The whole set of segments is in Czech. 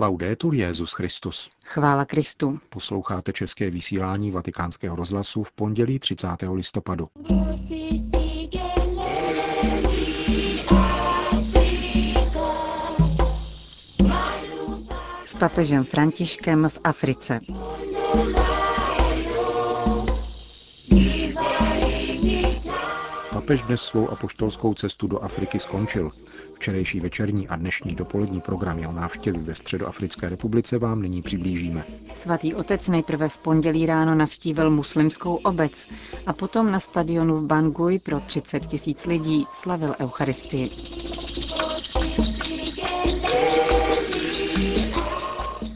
Laudetur Jezus Christus. Chvála Kristu. Posloucháte české vysílání Vatikánského rozhlasu v pondělí 30. listopadu. S papežem Františkem v Africe. Papež dnes svou apoštolskou cestu do Afriky skončil. Včerejší večerní a dnešní dopolední program jeho návštěvy ve Středoafrické republice vám nyní přiblížíme. Svatý otec nejprve v pondělí ráno navštívil muslimskou obec a potom na stadionu v Bangui pro 30 tisíc lidí slavil Eucharistii.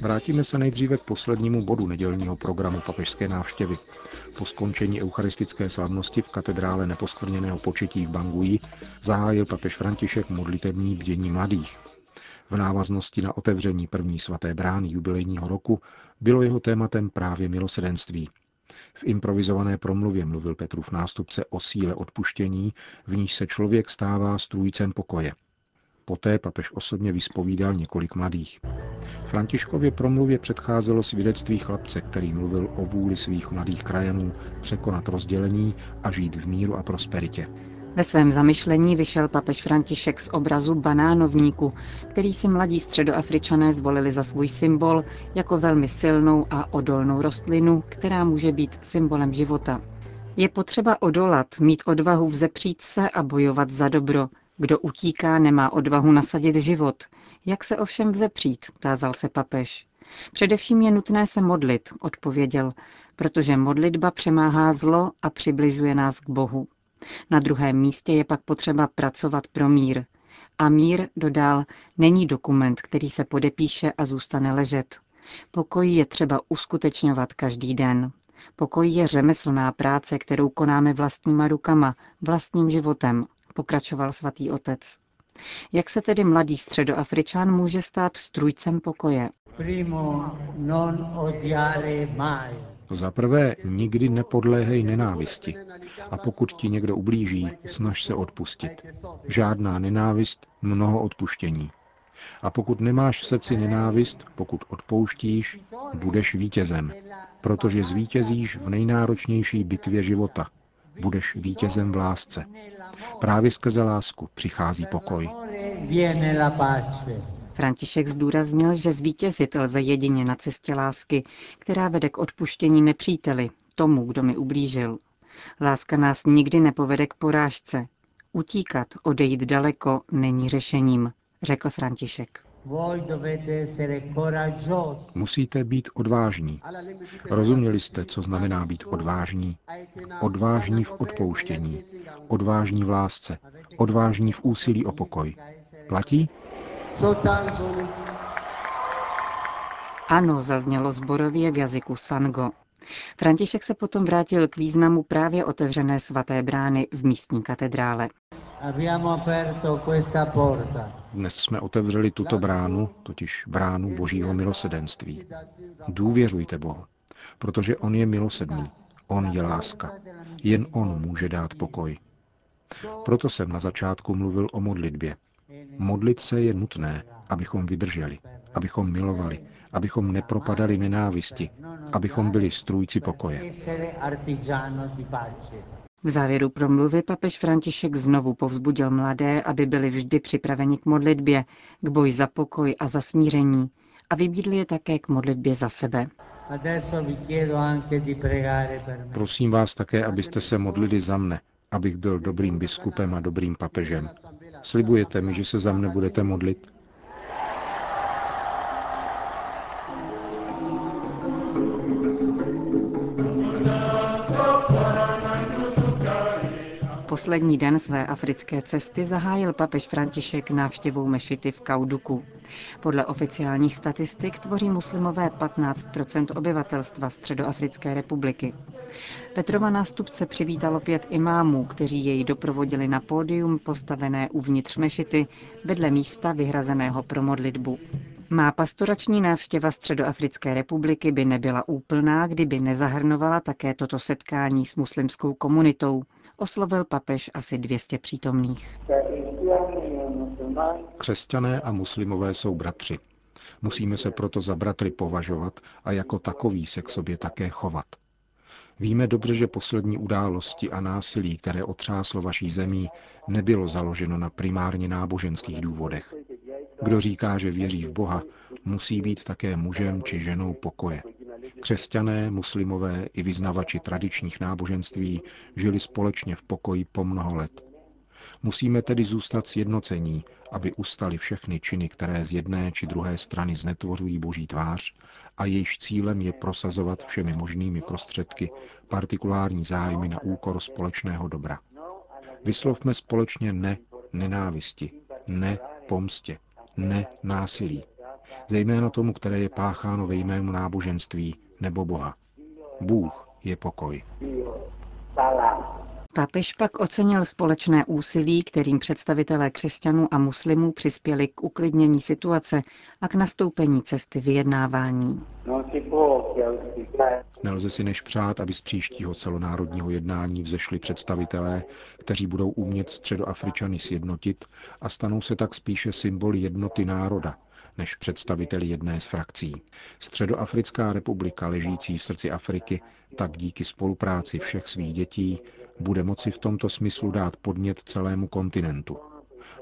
Vrátíme se nejdříve k poslednímu bodu nedělního programu papežské návštěvy. Po skončení eucharistické slavnosti v katedrále neposkvrněného početí v Bangui zahájil papež František modlitební bdění mladých. V návaznosti na otevření první svaté brány jubilejního roku bylo jeho tématem právě milosedenství. V improvizované promluvě mluvil Petrův nástupce o síle odpuštění, v níž se člověk stává strůjcem pokoje. Poté papež osobně vyspovídal několik mladých. Františkově promluvě předcházelo svědectví chlapce, který mluvil o vůli svých mladých krajanů překonat rozdělení a žít v míru a prosperitě. Ve svém zamyšlení vyšel papež František z obrazu banánovníku, který si mladí středoafričané zvolili za svůj symbol jako velmi silnou a odolnou rostlinu, která může být symbolem života. Je potřeba odolat, mít odvahu vzepřít se a bojovat za dobro, kdo utíká, nemá odvahu nasadit život. Jak se ovšem vzepřít, tázal se papež. Především je nutné se modlit, odpověděl, protože modlitba přemáhá zlo a přibližuje nás k Bohu. Na druhém místě je pak potřeba pracovat pro mír. A mír, dodal, není dokument, který se podepíše a zůstane ležet. Pokoj je třeba uskutečňovat každý den. Pokoj je řemeslná práce, kterou konáme vlastníma rukama, vlastním životem, pokračoval svatý otec. Jak se tedy mladý středoafričan může stát strujcem pokoje? Za prvé, nikdy nepodléhej nenávisti. A pokud ti někdo ublíží, snaž se odpustit. Žádná nenávist, mnoho odpuštění. A pokud nemáš v srdci nenávist, pokud odpouštíš, budeš vítězem, protože zvítězíš v nejnáročnější bitvě života. Budeš vítězem v lásce. Právě skrze lásku přichází pokoj. František zdůraznil, že zvítězit lze jedině na cestě lásky, která vede k odpuštění nepříteli, tomu, kdo mi ublížil. Láska nás nikdy nepovede k porážce. Utíkat, odejít daleko, není řešením, řekl František. Musíte být odvážní. Rozuměli jste, co znamená být odvážní? Odvážní v odpouštění, odvážní v lásce, odvážní v úsilí o pokoj. Platí? Ano, zaznělo zborově v jazyku Sango. František se potom vrátil k významu právě otevřené svaté brány v místní katedrále. Dnes jsme otevřeli tuto bránu, totiž bránu Božího milosedenství. Důvěřujte Bohu, protože On je milosedný, On je láska. Jen On může dát pokoj. Proto jsem na začátku mluvil o modlitbě. Modlit se je nutné, abychom vydrželi, abychom milovali, abychom nepropadali nenávisti, abychom byli strůjci pokoje. V závěru promluvy papež František znovu povzbudil mladé, aby byli vždy připraveni k modlitbě, k boji za pokoj a za smíření a vybídl je také k modlitbě za sebe. Prosím vás také, abyste se modlili za mne, abych byl dobrým biskupem a dobrým papežem. Slibujete mi, že se za mne budete modlit? Poslední den své africké cesty zahájil papež František návštěvou mešity v Kauduku. Podle oficiálních statistik tvoří muslimové 15% obyvatelstva Středoafrické republiky. Petrova nástupce přivítalo pět imámů, kteří jej doprovodili na pódium postavené uvnitř mešity vedle místa vyhrazeného pro modlitbu. Má pastorační návštěva Středoafrické republiky by nebyla úplná, kdyby nezahrnovala také toto setkání s muslimskou komunitou, oslovil papež asi 200 přítomných. Křesťané a muslimové jsou bratři. Musíme se proto za bratry považovat a jako takový se k sobě také chovat. Víme dobře, že poslední události a násilí, které otřáslo vaší zemí, nebylo založeno na primárně náboženských důvodech. Kdo říká, že věří v Boha, musí být také mužem či ženou pokoje. Křesťané, muslimové i vyznavači tradičních náboženství žili společně v pokoji po mnoho let. Musíme tedy zůstat sjednocení, aby ustali všechny činy, které z jedné či druhé strany znetvořují boží tvář a jejíž cílem je prosazovat všemi možnými prostředky partikulární zájmy na úkor společného dobra. Vyslovme společně ne nenávisti, ne pomstě, ne násilí, zejména tomu, které je pácháno ve jménu náboženství nebo Boha. Bůh je pokoj. Papež pak ocenil společné úsilí, kterým představitelé křesťanů a muslimů přispěli k uklidnění situace a k nastoupení cesty vyjednávání. Nelze si než přát, aby z příštího celonárodního jednání vzešli představitelé, kteří budou umět středoafričany sjednotit a stanou se tak spíše symboly jednoty národa, než představitel jedné z frakcí. Středoafrická republika, ležící v srdci Afriky, tak díky spolupráci všech svých dětí bude moci v tomto smyslu dát podnět celému kontinentu.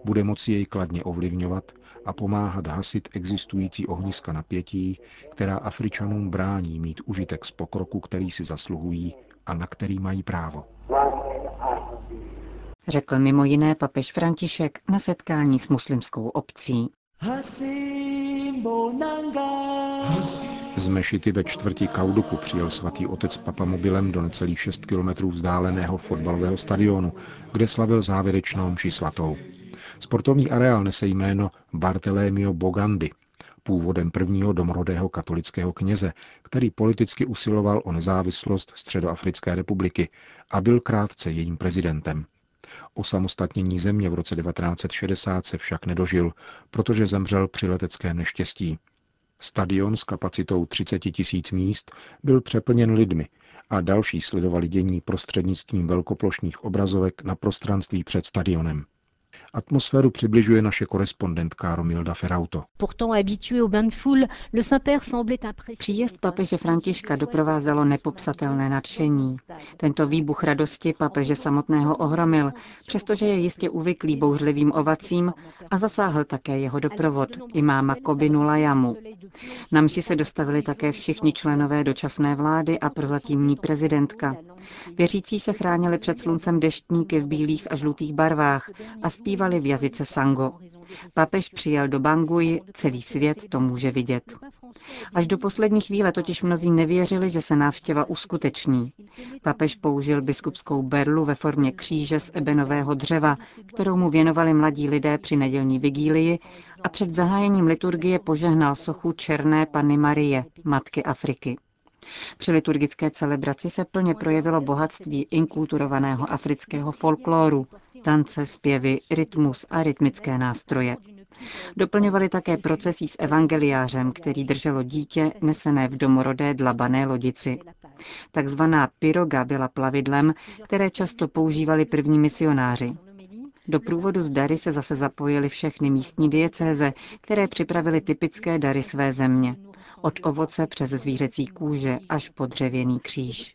Bude moci jej kladně ovlivňovat a pomáhat hasit existující ohniska napětí, která Afričanům brání mít užitek z pokroku, který si zasluhují a na který mají právo. Řekl mimo jiné papež František na setkání s muslimskou obcí. Z Mešity ve čtvrti Kauduku přijel svatý otec papamobilem do necelých 6 kilometrů vzdáleného fotbalového stadionu, kde slavil závěrečnou mši svatou. Sportovní areál nese jméno Bartelémio Bogandy, původem prvního domorodého katolického kněze, který politicky usiloval o nezávislost Středoafrické republiky a byl krátce jejím prezidentem. Osamostatnění země v roce 1960 se však nedožil, protože zemřel při leteckém neštěstí. Stadion s kapacitou 30 tisíc míst byl přeplněn lidmi a další sledovali dění prostřednictvím velkoplošných obrazovek na prostranství před stadionem. Atmosféru přibližuje naše korespondentka Romilda Ferauto. Příjezd papeže Františka doprovázelo nepopsatelné nadšení. Tento výbuch radosti papeže samotného ohromil, přestože je jistě uvyklý bouřlivým ovacím a zasáhl také jeho doprovod, imáma Kobinu Lajamu. Na mši se dostavili také všichni členové dočasné vlády a prozatímní prezidentka. Věřící se chránili před sluncem deštníky v bílých a žlutých barvách a zpívali v jazyce Sango. Papež přijel do Bangui, celý svět to může vidět. Až do poslední chvíle totiž mnozí nevěřili, že se návštěva uskuteční. Papež použil biskupskou berlu ve formě kříže z ebenového dřeva, kterou mu věnovali mladí lidé při nedělní vigílii a před zahájením liturgie požehnal sochu Černé Panny Marie, Matky Afriky. Při liturgické celebraci se plně projevilo bohatství inkulturovaného afrického folkloru, tance, zpěvy, rytmus a rytmické nástroje. Doplňovali také procesí s evangeliářem, který drželo dítě nesené v domorodé dlabané lodici. Takzvaná piroga byla plavidlem, které často používali první misionáři. Do průvodu z dary se zase zapojily všechny místní diecéze, které připravily typické dary své země. Od ovoce přes zvířecí kůže až po dřevěný kříž.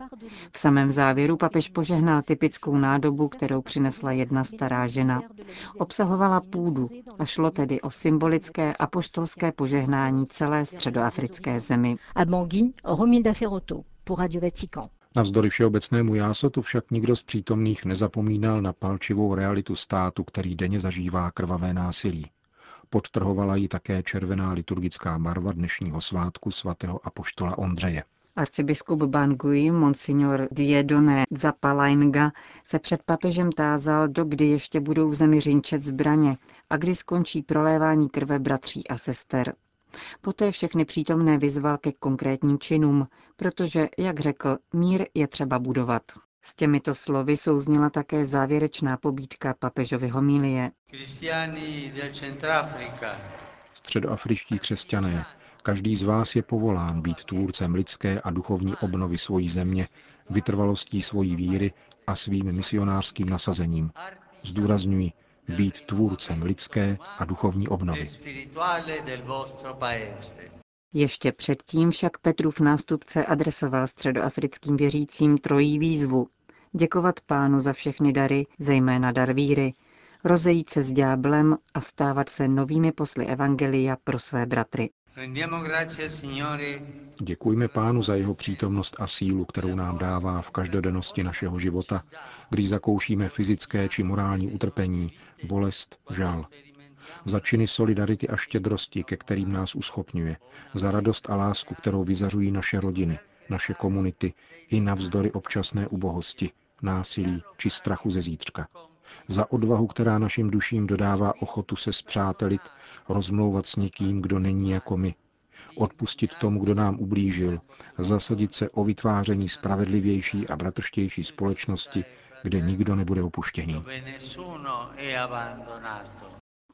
V samém závěru papež požehnal typickou nádobu, kterou přinesla jedna stará žena. Obsahovala půdu a šlo tedy o symbolické apoštolské požehnání celé středoafrické zemi. Navzdory všeobecnému jásotu však nikdo z přítomných nezapomínal na palčivou realitu státu, který denně zažívá krvavé násilí. Podtrhovala ji také červená liturgická barva dnešního svátku svatého apoštola Ondřeje. Arcibiskup Bangui, monsignor Diedoné Zapalainga, se před papežem tázal, do kdy ještě budou v zemi řinčet zbraně a kdy skončí prolévání krve bratří a sester. Poté všechny přítomné vyzval ke konkrétním činům, protože, jak řekl, mír je třeba budovat. S těmito slovy souzněla také závěrečná pobídka papežovy homilie. Středoafričtí křesťané, každý z vás je povolán být tvůrcem lidské a duchovní obnovy svojí země, vytrvalostí svojí víry a svým misionářským nasazením. Zdůrazňuji, být tvůrcem lidské a duchovní obnovy. Ještě předtím však Petrův nástupce adresoval středoafrickým věřícím trojí výzvu. Děkovat pánu za všechny dary, zejména dar víry, rozejít se s ďáblem a stávat se novými posly Evangelia pro své bratry. Děkujme pánu za jeho přítomnost a sílu, kterou nám dává v každodennosti našeho života, když zakoušíme fyzické či morální utrpení, bolest, žal. Za činy solidarity a štědrosti, ke kterým nás uschopňuje, za radost a lásku, kterou vyzařují naše rodiny, naše komunity i navzdory občasné ubohosti, násilí či strachu ze zítřka. Za odvahu, která našim duším dodává ochotu se zpřátelit, rozmlouvat s někým, kdo není jako my, odpustit tomu, kdo nám ublížil, zasadit se o vytváření spravedlivější a bratrštější společnosti, kde nikdo nebude opuštěný.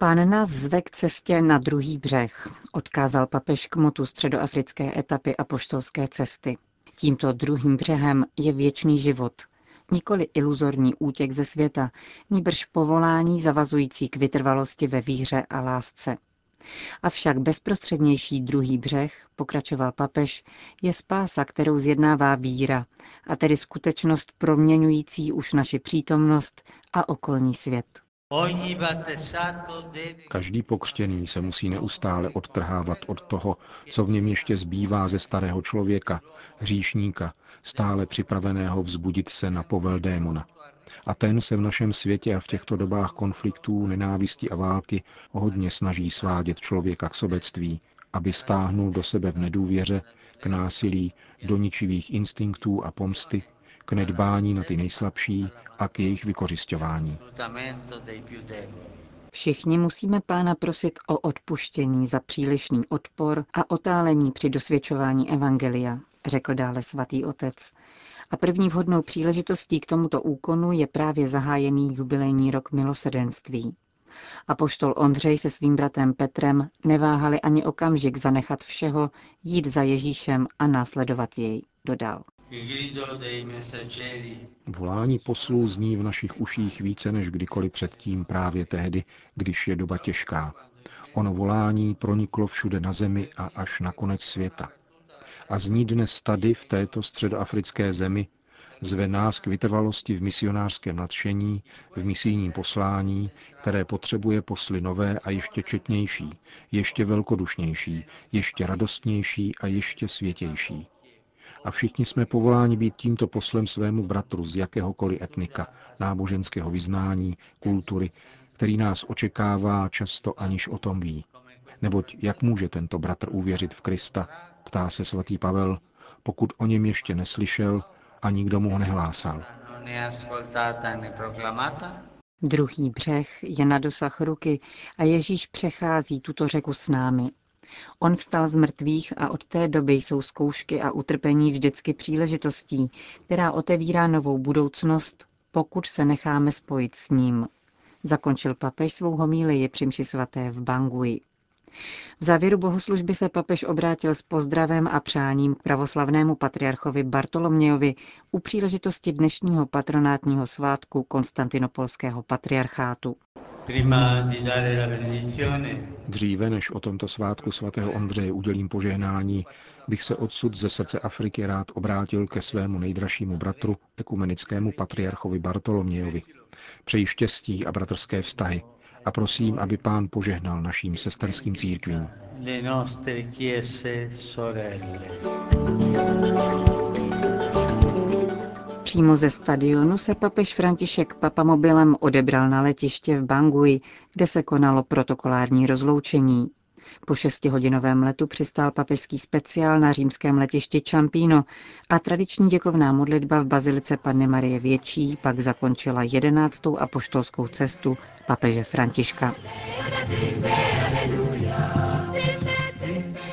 Pán nás zve k cestě na druhý břeh, odkázal papež k motu středoafrické etapy apoštolské cesty. Tímto druhým břehem je věčný život, nikoli iluzorní útěk ze světa, níbrž povolání zavazující k vytrvalosti ve víře a lásce. Avšak bezprostřednější druhý břeh, pokračoval papež, je spása, kterou zjednává víra, a tedy skutečnost proměňující už naši přítomnost a okolní svět. Každý pokřtěný se musí neustále odtrhávat od toho, co v něm ještě zbývá ze starého člověka, hříšníka, stále připraveného vzbudit se na povel démona. A ten se v našem světě a v těchto dobách konfliktů, nenávisti a války hodně snaží svádět člověka k sobectví, aby stáhnul do sebe v nedůvěře, k násilí, do ničivých instinktů a pomsty, k nedbání na ty nejslabší a k jejich vykořišťování. Všichni musíme pána prosit o odpuštění za přílišný odpor a otálení při dosvědčování Evangelia, řekl dále svatý otec. A první vhodnou příležitostí k tomuto úkonu je právě zahájený jubilejní rok milosedenství. A poštol Ondřej se svým bratrem Petrem neváhali ani okamžik zanechat všeho, jít za Ježíšem a následovat jej, dodal. Volání poslů zní v našich uších více než kdykoliv předtím právě tehdy, když je doba těžká. Ono volání proniklo všude na zemi a až na konec světa. A zní dnes tady, v této středoafrické zemi, zve nás k vytrvalosti v misionářském nadšení, v misijním poslání, které potřebuje posly nové a ještě četnější, ještě velkodušnější, ještě radostnější a ještě světější a všichni jsme povoláni být tímto poslem svému bratru z jakéhokoliv etnika, náboženského vyznání, kultury, který nás očekává často aniž o tom ví. Neboť jak může tento bratr uvěřit v Krista, ptá se svatý Pavel, pokud o něm ještě neslyšel a nikdo mu ho nehlásal. Druhý břeh je na dosah ruky a Ježíš přechází tuto řeku s námi. On vstal z mrtvých a od té doby jsou zkoušky a utrpení vždycky příležitostí, která otevírá novou budoucnost, pokud se necháme spojit s ním. Zakončil papež svou homílii při mši svaté v Bangui. V závěru bohoslužby se papež obrátil s pozdravem a přáním k pravoslavnému patriarchovi Bartolomějovi u příležitosti dnešního patronátního svátku Konstantinopolského patriarchátu. Dříve než o tomto svátku svatého Ondřeje udělím požehnání, bych se odsud ze srdce Afriky rád obrátil ke svému nejdražšímu bratru, ekumenickému patriarchovi Bartolomějovi. Přeji štěstí a bratrské vztahy a prosím, aby pán požehnal naším sesterským církvím. Přímo ze stadionu se papež František papamobilem odebral na letiště v Bangui, kde se konalo protokolární rozloučení. Po šestihodinovém letu přistál papežský speciál na římském letišti Čampíno a tradiční děkovná modlitba v Bazilice Panny Marie Větší pak zakončila jedenáctou apoštolskou cestu papeže Františka.